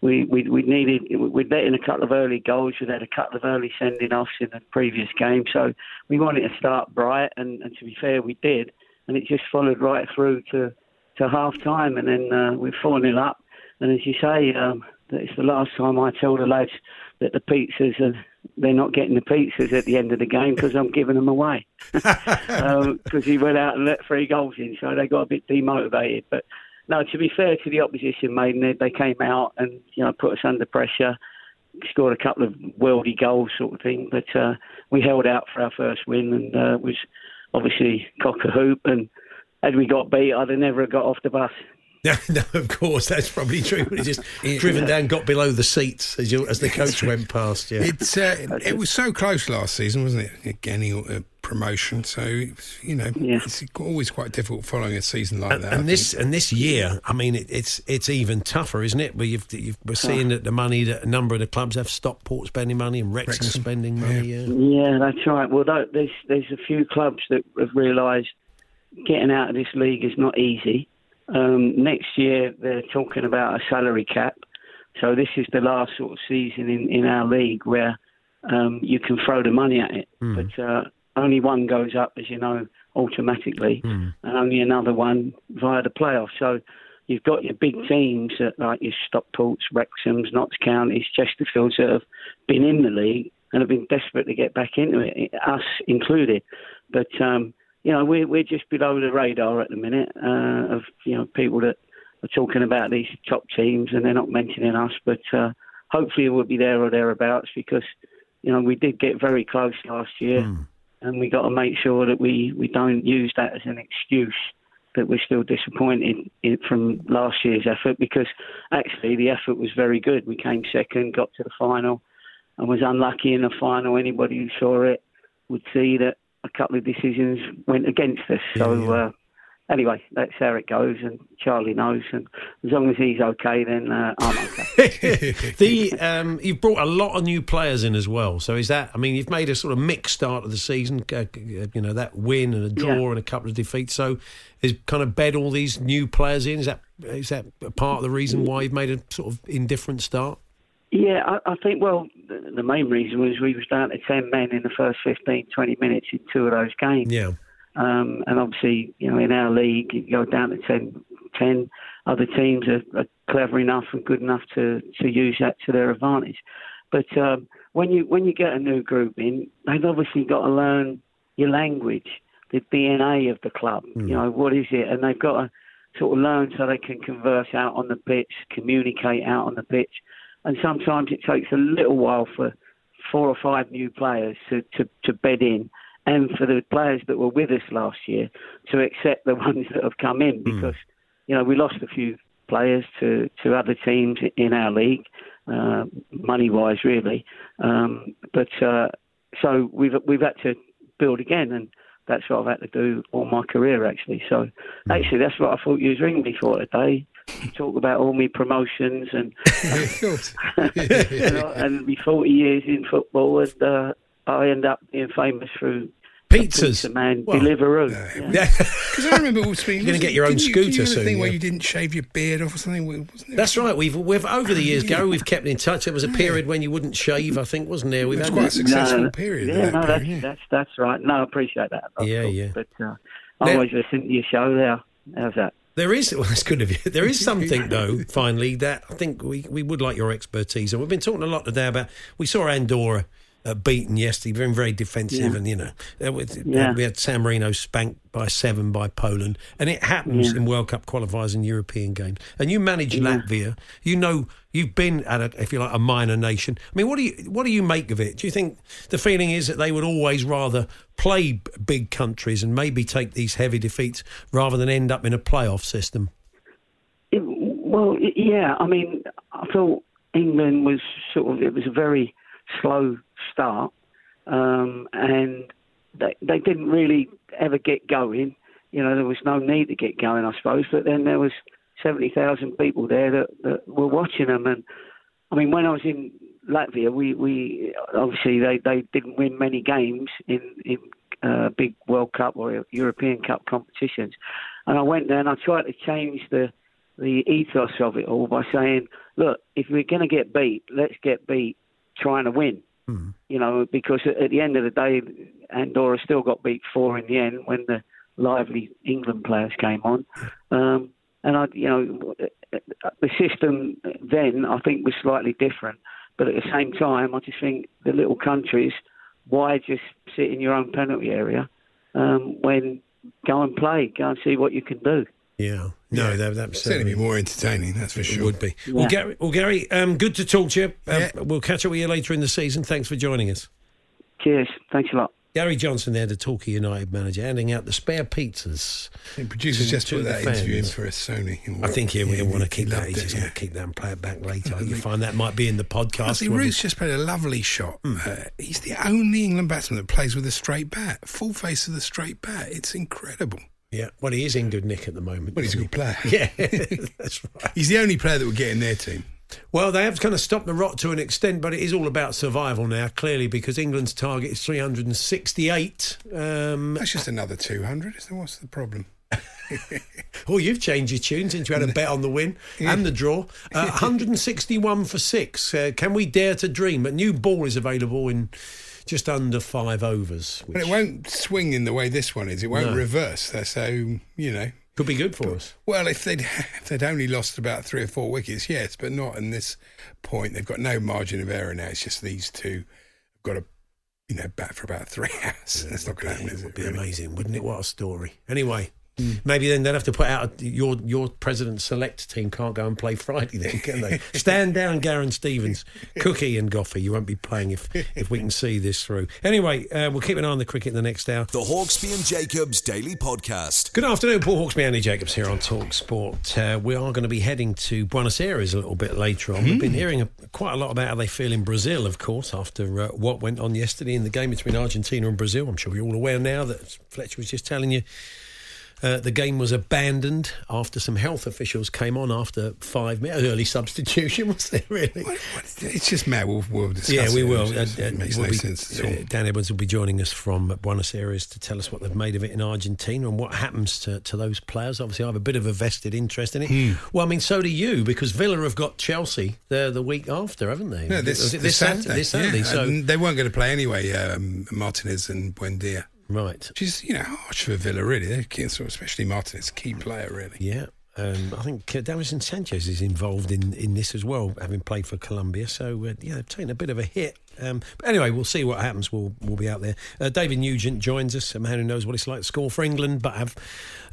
we we, we needed we'd let in a couple of early goals. We'd had a couple of early sending offs in the previous game, so we wanted to start bright. And, and to be fair, we did, and it just followed right through to to half time, and then uh, we're four 0 up. And as you say, um, that it's the last time I tell the lads that the pizzas are they're not getting the pizzas at the end of the game because I'm giving them away. Because he went out and let three goals in, so they got a bit demotivated. But no, to be fair to the opposition, Maiden, they, they came out and you know put us under pressure, scored a couple of worldy goals, sort of thing. But uh, we held out for our first win, and uh, was obviously cock a hoop. And had we got beat, I'd have never got off the bus. No, no, of course, that's probably true. But he just driven down, got below the seats as, you, as the coach went past. Yeah, It's uh, it was so close last season, wasn't it? Getting a promotion, so it's, you know it's always quite difficult following a season like and, that. I and this and this year, I mean, it, it's it's even tougher, isn't it? Where you've, you've, we're seeing that the money that a number of the clubs have Stockport spending money and Wrexham, Wrexham, spending money. Yeah. Yeah, that's right. Well, tho- there's there's a few clubs that have realised getting out of this league is not easy. Um, next year they're talking about a salary cap, so this is the last sort of season in, in our league where um, you can throw the money at it, but uh, only one goes up, as you know, automatically, and only another one via the playoffs. So you've got your big teams that, like your Stockports, Wrexhams, Notts Counties, Chesterfields that have been in the league and have been desperate to get back into it, us included. But um, you know, we're we're just below the radar at the minute uh, of you know people that are talking about these top teams and they're not mentioning us. But uh, hopefully we'll be there or thereabouts because you know we did get very close last year, and we got to make sure that we we don't use that as an excuse that we're still disappointed in, from last year's effort because actually the effort was very good. We came second, got to the final, and was unlucky in the final. Anybody who saw it would see that a couple of decisions went against us. So Uh, anyway, that's how it goes, and Charlie knows. And as long as he's okay, then uh, I'm okay. the um, you've brought a lot of new players in as well. So is that? I mean, you've made a sort of mixed start of the season. Uh, you know that win and a draw Yeah. and a couple of defeats. So is kind of bed all these new players in. Is that is that a part of the reason why you've made a sort of indifferent start? Yeah, I, I think, well, the, the main reason was we were down to 10 men in the first 15, 20 minutes in two of those games. Yeah. Um, and obviously, you know, in our league, you go down to 10, 10 other teams are, are clever enough and good enough to, to use that to their advantage. But um, when you when you get a new group in, they've obviously got to learn your language, the DNA of the club. You know, what is it? And they've got to sort of learn so they can converse out on the pitch, communicate out on the pitch. And sometimes it takes a little while for four or five new players to, to, to bed in and for the players that were with us last year to accept the ones that have come in because, you know, we lost a few players to, to other teams in our league, uh, money wise, really. Um, but uh, so we've we've had to build again, and that's what I've had to do all my career, actually. So actually, that's what I thought you was ringing me for today. to Talk about all my promotions and you know, and be 40 years in football, and uh, I end up being famous through Pizzas. Pizza man, Well, Deliveroo. Yeah. Because I remember we were speaking. You're gonna get your own didn't you- didn't you scooter have a thing soon, where you didn't shave your beard off or something. Wasn't it? That's right. We've we've over the years, Gary. We've kept in touch. There was a period when you wouldn't shave. I think, wasn't there? We've It was had quite a successful no, period. Yeah, that no, that's, period, yeah. that's that's right. No, I appreciate that. of Yeah, course. yeah. But uh, I always listen to your show there. How's that? There is, well, that's good of you. There is something, though, finally, that I think we, we would like your expertise. And we've been talking a lot today about, we saw Andorra uh, beaten yesterday, been very defensive, Yeah. and you know, uh, with- Yeah. we had San Marino spanked by seven by Poland, and it happens Yeah. in World Cup qualifiers and European games. And you manage. Latvia, you know, you've been at a, if you like, a minor nation. I mean, what do you what do you make of it? Do you think the feeling is that they would always rather play big countries and maybe take these heavy defeats rather than end up in a playoff system? It, well, yeah. I mean, I thought England was sort of. It was a very slow start, um, and they they didn't really ever get going. You know, there was no need to get going, I suppose. But then there was seventy thousand people there that, that were watching them, and I mean, when I was in Latvia, we, we obviously they, they didn't win many games in in uh, big World Cup or European Cup competitions, and I went there and I tried to change the the ethos of it all by saying, look, if we're going to get beat, let's get beat trying to win. You know, because at, at the end of the day, Andorra still got beat four in the end when the lively England players came on. Um, and I, you know, the system then I think was slightly different, but at the same time, I just think the little countries, why just sit in your own penalty area um, when go and play, go and see what you can do. Yeah, no, that, that's Certainly be more entertaining, that's for It sure. would be. Well, Gary, well, Gary um, good to talk to you. Um, We'll catch up with you later in the season. Thanks for joining us. Cheers. Thanks a lot. Gary Johnson there, the Torquay United manager, handing out the spare pizzas. The producers to- just to put the that interview in for a Sony. I think he will want to keep that. He's it, just yeah. going to keep that and play it back later. You find that might be in the podcast. Honestly, when we- just played a lovely shot. Hmm. Uh, he's the only England batsman that plays with a straight bat, full face of the straight bat. It's incredible. Yeah, well, he is in good nick at the moment. Well, he's a good player. Yeah, that's right. He's the only player that would get in their team. Well, they have kind of stopped the rot to an extent, but it is all about survival now, clearly, because England's target is 368. Um, That's just another 200, isn't it? What's the problem? oh, you've changed your tune since you had a bet on the win and the draw. Uh, 161 for six. Uh, can we dare to dream? A new ball is available in just under five overs. But it won't swing in the way this one is. It won't No. reverse. That's So, you know. Could be good for us. Well, if they'd, if they'd only lost about three or four wickets, yes, but not in this point. They've got no margin of error now. It's just these two have got to, you know, bat for about three hours. That's not going to happen, It it? would be really? amazing, wouldn't it? What a story. Anyway, maybe then they'd have to put out your your president's select team can't go and play Friday then, can they? Stand down, Darren Stevens, Cookie and Goughie. You won't be playing if if we can see this through. Anyway, uh, we'll keep an eye on the cricket in the next hour. The Hawksby and Jacobs Daily Podcast. Good afternoon, Paul Hawksby, and Andy Jacobs here on Talk Sport. Uh, we are going to be heading to Buenos Aires a little bit later on. We've been hearing a, quite a lot about how they feel in Brazil, of course, after uh, what went on yesterday in the game between Argentina and Brazil. I'm sure you're all aware now that Fletcher was just telling you. Uh, the game was abandoned after some health officials came on after five minutes. Early substitution, was there really? It's just mad. We'll, we'll discuss Yeah, we it. will. It makes we'll no be- sense at all. uh, Dan Edwards will be joining us from Buenos Aires to tell us what they've made of it in Argentina and what happens to, to those players. Obviously, I have a bit of a vested interest in it. Hmm. Well, I mean, so do you, because Villa have got Chelsea the the week after, haven't they? No, this, it this Saturday. This Saturday. yeah. So And they weren't going to play anyway, um, Martinez and Buendia. Right. She's, you know, harsh for Villa, really. They're key, sort of, especially Martinez, key player, really. Yeah. Um, I think uh, Davinson Sanchez is involved in, in this as well, having played for Colombia. So, uh, yeah, they've taken a bit of a hit. Um, but anyway, we'll see what happens. We'll, we'll be out there. Uh, David Nugent joins us, a man who knows what it's like to score for England, but have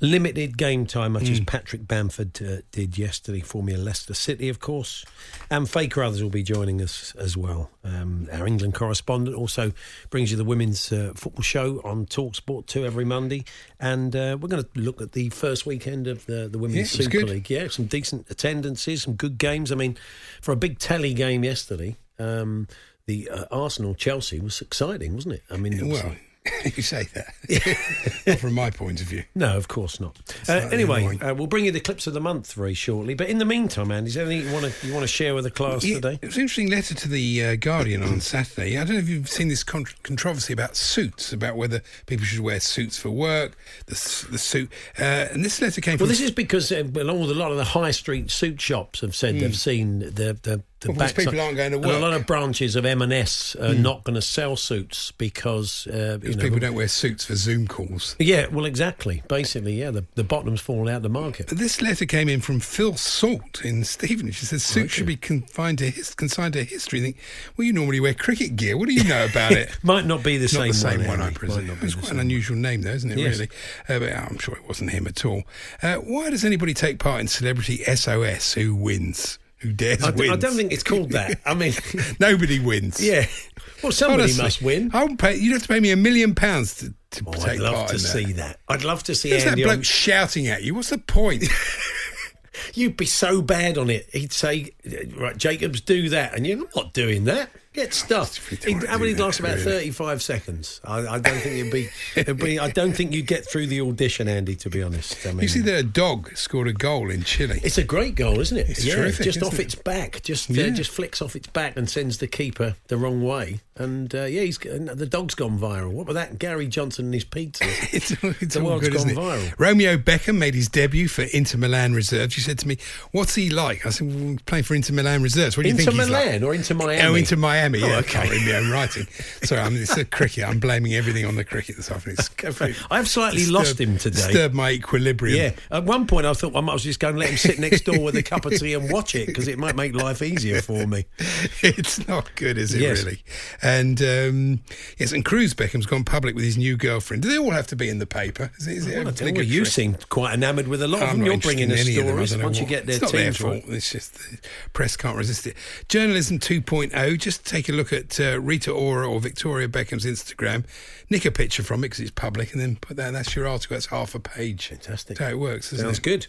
limited game time, much as Patrick Bamford uh, did yesterday for me in Leicester City, of course. And Faye Carruthers will be joining us as well. Um, our England correspondent also brings you the women's uh, football show on Talk Sport 2 every Monday. And uh, we're going to look at the first weekend of the, the Women's Yeah, Super good. League. Yeah, some decent attendances, some good games. I mean, for a big telly game yesterday, um, the uh, Arsenal Chelsea was exciting, wasn't it? I mean, it was- Well, you say that. Not from my point of view. no, of course not. Uh, anyway, uh, we'll bring you the clips of the month very shortly. But in the meantime, Andy, is there anything you want to you want to share with the class Yeah, today? It was an interesting letter to the uh, Guardian on Saturday. I don't know if you've seen this con- controversy about suits, about whether people should wear suits for work, the, the suit. Uh, and this letter came Well, from. this is because uh, along with a lot of the high street suit shops have said Hmm. they've seen the, the the Well, backside- people aren't going to work. and a lot of branches of M&S are not going to sell suits because, uh, Because you know, people don't wear suits for Zoom calls. Yeah, well, exactly. Basically, yeah, the, the bottom's fallen out of the market. This letter came in from Phil Salt in Stevenage. She says suits should be confined to his, consigned to history. You think, well, you normally wear cricket gear. What do you know about it? Might not be the Not same the same one, one, I presume. Might not be It's quite an unusual name, though, isn't it? Yes. Really, uh, but I'm sure it wasn't him at all. Uh, why does anybody take part in Celebrity SAS? Who wins? Who dares I, d- wins? I don't think it's called that. I mean, nobody wins. yeah. Well, somebody Honestly, must win. I'll pay. You'd have to pay me a million pounds to, to Oh, take I'd love part to in see that. I'd love to see Who's that bloke on- shouting at you? What's the point? You'd be so bad on it. He'd say, "Right, Jacobs, do that," and you're not doing that. Get stuffed. If you don't He'd, how many that, last about thirty-five seconds? I, I don't think you'd be, it'd be. I don't think you'd get through the audition, Andy. To be honest, I mean, you see a dog scored a goal in Chile. It's a great goal, isn't it? It's yeah, terrific, just off it? its back, just Yeah. uh, just flicks off its back and sends the keeper the wrong way. And uh, yeah, he's the dog's gone viral. What about that? Gary Johnson and his pizza. It's, it's The world's good, gone it? viral. Romeo Beckham made his debut for Inter Milan reserves. She said to me, "What's he like?" I said, well, "Playing for Inter Milan reserves. What do you Into think he's Milan like?" or into Miami? Oh, into Miami. Oh, yeah, okay. I can't read my own writing. Sorry, I mean, it's a cricket. I'm blaming everything on the cricket this afternoon. It's I've slightly disturbed- lost him today. Disturbed my equilibrium. Yeah, at one point I thought I might as well just go and let him sit next door with a cup of tea and watch it because it might make life easier for me. it's not good, is it Yes. really? And um, yes, and Cruz Beckham's gone public with his new girlfriend. Do they all have to be in the paper? Is it, is it Well, I tell you what, seem quite enamoured with a lot of I'm them. You're bringing in us any of them. I stories once you get their it's not their fault. right. It's just the press can't resist it. Journalism 2.0. Just take a look at uh, Rita Ora or Victoria Beckham's Instagram. Nick a picture from it because it's public, and then put that. That's your article. That's half a page. Fantastic. That's how it works, isn't Sounds it? good.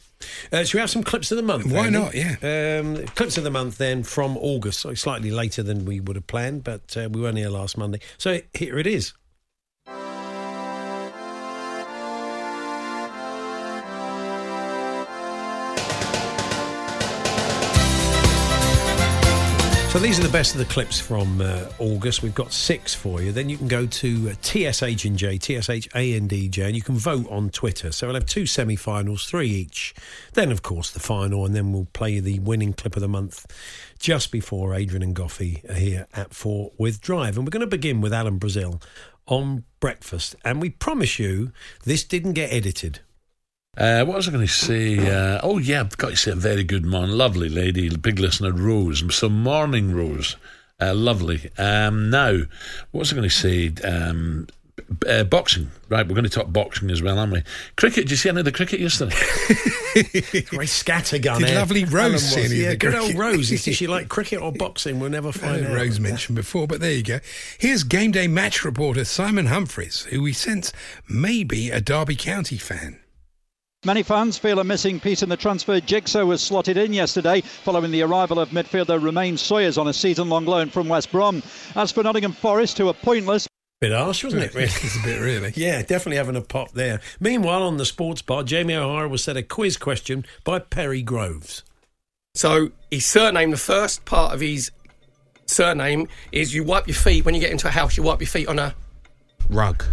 Uh, should we have some clips of the month? Why Andy? not? Yeah. Um, clips of the month then from August, so slightly later than we would have planned, but uh, we weren't here last Monday. So here it is. So these are the best of the clips from uh, August. We've got six for you. Then you can go to uh, TSH and J, TSH and DJ, and you can vote on Twitter. So we'll have two semi-finals, three each. Then, of course, the final, and then we'll play the winning clip of the month just before Adrian and Goughie are here at four with Drive. And we're going to begin with Alan Brazil on breakfast. And we promise you, this didn't get edited. Uh, what was I going to say? Uh, oh, yeah, I've got to say a very good morning. Lovely lady, big listener, Rose. So, morning, Rose. Uh, lovely. Um, now, what was I going to say? Um, uh, boxing, right? We're going to talk boxing as well, aren't we? Cricket. Did you see any of the cricket yesterday? Great scattergun. Did eh? lovely Rose see was. any of Yeah, the good old? Rose. Did she like cricket or boxing? We'll never find know out. Rose mentioned before, but there you go. Here's game day match reporter Simon Humphreys, who we sense may be a Derby County fan. Many fans feel a missing piece in the transfer jigsaw was slotted in yesterday following the arrival of midfielder Romain Sawyers on a season-long loan from West Brom. As for Nottingham Forest, who are pointless, Bit harsh, wasn't it? Really? it's a bit really. Yeah, definitely having a pop there. Meanwhile, on the sports bar, Jamie O'Hara was set a quiz question by Perry Groves. So his surname, the first part of his surname is you wipe your feet when you get into a house. You wipe your feet on a Rug.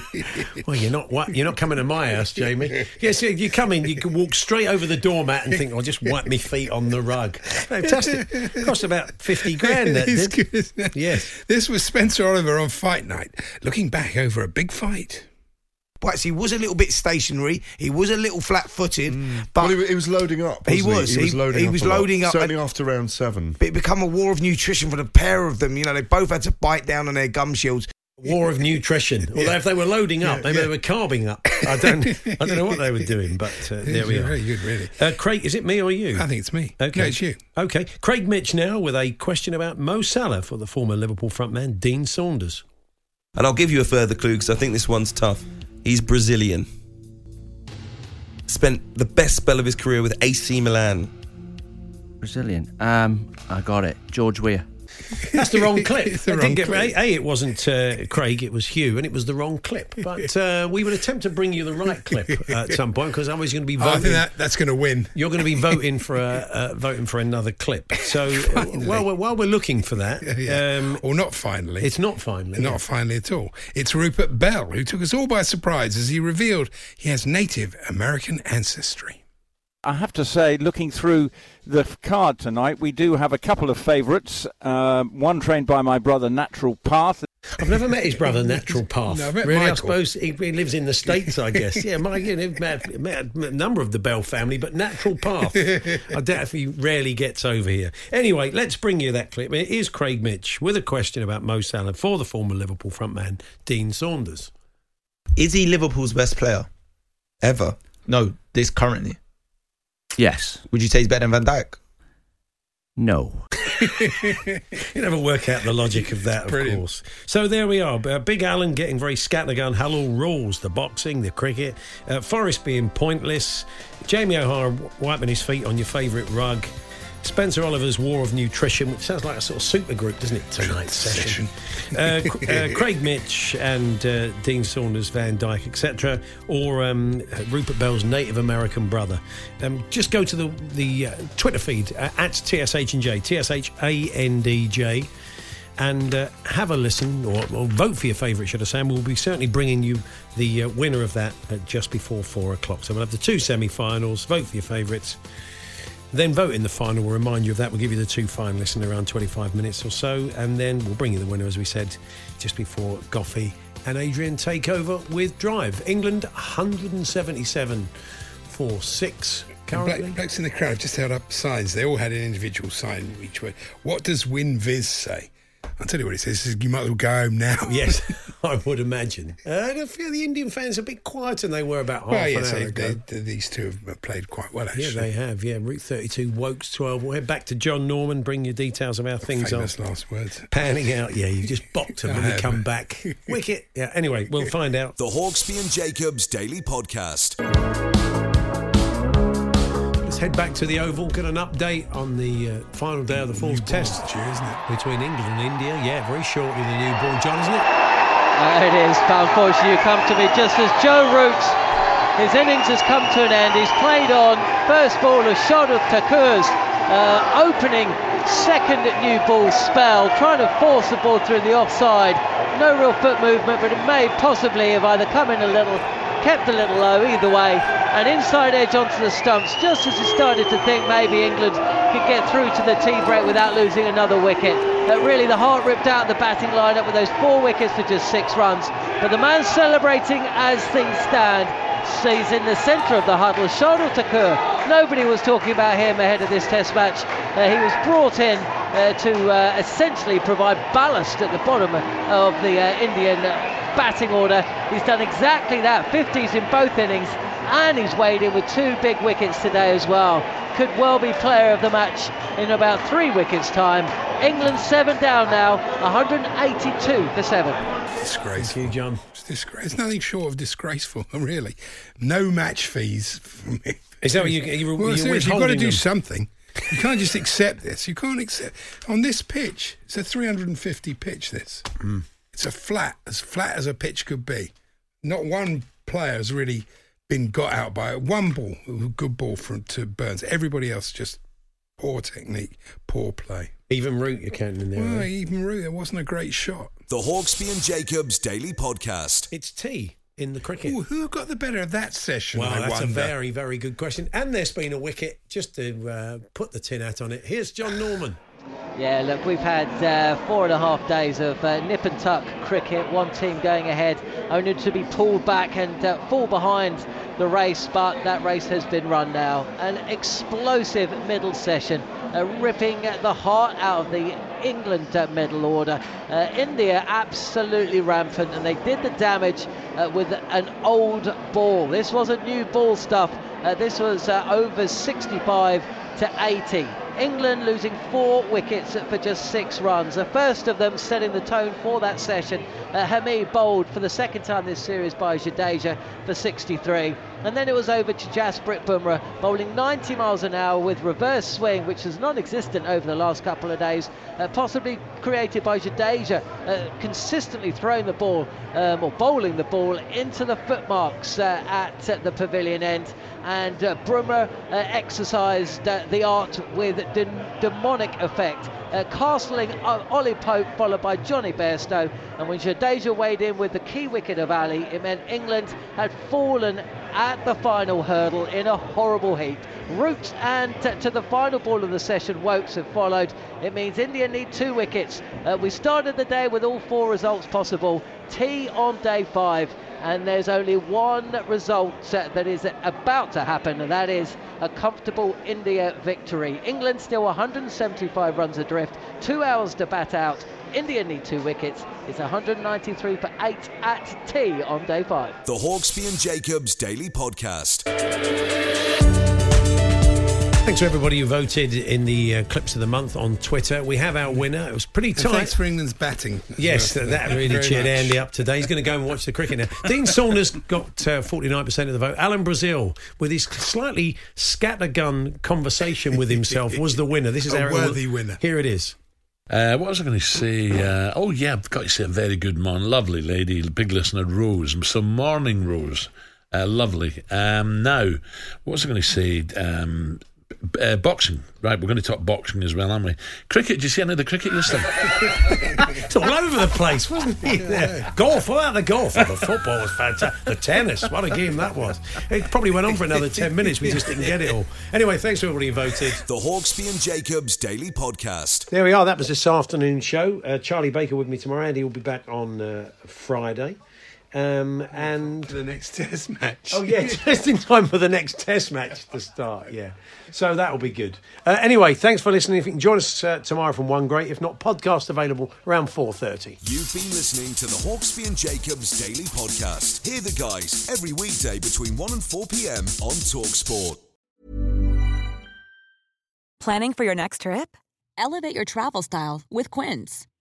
Well, you're not what you're not coming to my house, Jamie. Yes, you you come in, you can walk straight over the doormat and think, "I'll just wipe my feet on the rug." Fantastic. Cost about fifty grand. That It's did. good. Yes. This was Spencer Oliver on Fight Night, looking back over a big fight. But he was a little bit stationary. He was a little flat-footed, mm. but Well, he, he was loading up. He wasn't was. He, was He- loading he up. was a lot. loading up Certainly and- after round seven. but it become a war of nutrition for the pair of them. You know, they both had to bite down on their gum shields. War of nutrition. Although if they were loading up, maybe they were carbing up. I don't. I don't know what they were doing, but uh, there we are. Very good, really. Uh, Craig, is it me or you? I think it's me. Okay. No, it's you. Okay. Craig Mitch now with a question about Mo Salah for the former Liverpool frontman Dean Saunders. And I'll give you a further clue because I think this one's tough. He's Brazilian. Spent the best spell of his career with AC Milan. Brazilian. Um, I got it. George Weah. That's the wrong clip. The wrong get, clip. A, A, it wasn't uh, Craig, it was Hugh, and it was the wrong clip. But uh, we would attempt to bring you the right clip at some point because I'm always going to be Oh, I voting. think that, that's going to win. You're going to be voting for a, uh, voting for another clip. So uh, while we're, while we're looking for that, Yeah. um, or not finally. it's not finally. Not finally at all. It's Rupert Bell, who took us all by surprise as he revealed he has native American ancestry. I have to say, looking through the card tonight, we do have a couple of favourites. Um, one trained by my brother, Natural Path. I've never met his brother, Natural Path. No, I've met really, I suppose he, he lives in the States, I guess. Yeah, Mike, you know, met, met a number of the Bell family, but Natural Path, I doubt if he rarely gets over here. Anyway, let's bring you that clip. It is Craig Mitch with a question about Mo Salah for the former Liverpool frontman, Dean Saunders. Is he Liverpool's best player ever? No, this currently. Yes. Would you say he's better than Van Dijk? No. you never work out the logic of that, of Brilliant. course. So there we are. Uh, Big Alan getting very scattergun. Hello rules the boxing, the cricket. Uh, Forest being pointless. Jamie O'Hara wiping his feet on your favourite rug. Spencer Oliver's War of Nutrition, which sounds like a sort of super group, doesn't it? Tonight's session. uh, uh, Craig Mitch and uh, Dean Saunders, Van Dijk, etc., or um, Rupert Bell's Native American brother. Um, just go to the the uh, Twitter feed uh, at TSH&J, T-S-H-A-N-D-J, and uh, have a listen or, or vote for your favourite, should I say. And we'll be certainly bringing you the uh, winner of that at just before four o'clock. So we'll have the two semi-finals. Vote for your favourites. Then vote in the final. We'll remind you of that. We'll give you the two finalists in around 25 minutes or so. And then we'll bring you the winner, as we said, just before Goughie and Adrian take over with Drive. England 177 for six currently. Black, blokes in the crowd just held up signs. They all had an individual sign each way. What does Win Viz say? I'll tell you what it says. It says you might as well go home now. Yes, I would imagine. Uh, I feel the Indian fans are a bit quieter than they were about half well, an yes, hour they, ago. they, these two have played quite well, actually. Yeah, they have. Yeah, Root 32, Woakes 12. We'll head back to John Norman, bring you details of how things Famous are. last words. Panning out. Yeah, you just bopped them when we come back. Wicket. Yeah, anyway, we'll find out. The Hawksby and Jacobs Daily Podcast. Let's head back to the Oval, get an update on the uh, final day of the fourth test year, isn't it? between England and India. Yeah, very shortly the new ball, John, isn't it? It is, but unfortunately you come to me just as Joe Root, his innings has come to an end. He's played on first ball of Shardul Thakur's uh, opening second new ball spell, trying to force the ball through the offside. No real foot movement, but it may possibly have either come in a little, kept a little low, either way. An inside edge onto the stumps, just as he started to think maybe England could get through to the tea break without losing another wicket. Uh, really, the heart ripped out the batting lineup with those four wickets for just six runs. But the man celebrating as things stand stays in the centre of the huddle. Shardul Thakur. Nobody was talking about him ahead of this Test match. Uh, he was brought in uh, to uh, essentially provide ballast at the bottom of the uh, Indian uh, batting order. He's done exactly that. 50s in both innings, and he's weighed in with two big wickets today as well. Could well be player of the match in about three wickets' time. England seven down now, 182 for seven. Disgraceful. Thank you, John. It's, disgra- it's nothing short of disgraceful, really. No match fees for me. Is that what you- you- well, you're seriously, you've got to do them? something. You can't just accept this. You can't accept on this pitch. It's a 350 pitch. This. Hmm. It's a flat, as flat as a pitch could be. Not one player has really been got out by it. One ball, a good ball from to Burns. Everybody else just poor technique, poor play. Even Root you're counting in there. Well, eh? even Root, it wasn't a great shot. The Hawksby and Jacobs Daily Podcast. It's tea in the cricket. Ooh, who got the better of that session? Well, I that's wonder. a very, very good question. And there's been a wicket, just to uh, put the tin hat on it. Here's John Norman. Yeah, look, we've had uh, four and a half days of uh, nip and tuck cricket. One team going ahead, only to be pulled back and uh, fall behind the race, but that race has been run now. An explosive middle session, uh, ripping the heart out of the England uh, middle order. Uh, India absolutely rampant, and they did the damage with an old ball. This wasn't new ball stuff. This was over 65 to 80. England losing four wickets for just six runs. The first of them setting the tone for that session. Uh, Hameed bowled for the second time this series by Jadeja for 63. And then it was over to Jasprit Bumrah bowling 90 miles an hour with reverse swing, which is non-existent over the last couple of days, uh, possibly created by Jadeja, uh, consistently throwing the ball um, or bowling the ball into the footmarks uh, at uh, the pavilion end. And uh, Bumrah uh, exercised uh, the art with dem- demonic effect. uh, castling Ollie Pope, followed by Jonny Bairstow. And when Jadeja weighed in with the key wicket of Ali, it meant England had fallen at the final hurdle in a horrible heat. Roots and t- to the final ball of the session, Woakes have followed. It means India need two wickets. Uh, we started the day with all four results possible. T on day five and there's only one result uh, that is about to happen, and that is a comfortable India victory. England still 175 runs adrift, two hours to bat out. India need two wickets. It's 193 for eight at T on day five. The Hawksby and Jacobs Daily Podcast. Thanks to everybody who voted in the uh, clips of the month on Twitter. We have our winner. It was pretty And tight. thanks for England's batting. Yes, that, that really cheered much. Andy up today. He's going to go and watch the cricket now. Dean Saunders got uh, 49% of the vote. Alan Brazil, with his slightly scattergun conversation with himself, was the winner. This is A how it- worthy winner. Here it is. Uh, what was I going to say? Uh, oh, yeah, I've got to say a very good man. Lovely lady, big listener, Rose. Some morning Rose. Uh, lovely. Um, now, what was I going to say? Um, uh, boxing. Right, we're going to talk boxing as well, aren't we? Cricket, did you see any of the cricket yesterday? It's all over the place, wasn't it? Yeah. Golf, what about the golf? Oh, the football was fantastic. The tennis, what a game that was. It probably went on for another 10 minutes. We just didn't get it all. Anyway, thanks to everybody who voted. The Hawksby and Jacobs Daily Podcast. There we are. That was this afternoon show. Uh, Charlie Baker with me tomorrow. Andy will be back on uh, Friday. Um, and the next test match. Oh yeah, just in time for the next test match to start. Yeah, so that'll be good. Uh, anyway, thanks for listening. If you can join us uh, tomorrow from one great, if not podcast available around four thirty. You've been listening to the Hawksby and Jacobs Daily Podcast. Hear the guys every weekday between 1 and 4 p.m. on Talksport. Planning for your next trip? Elevate your travel style with Quince.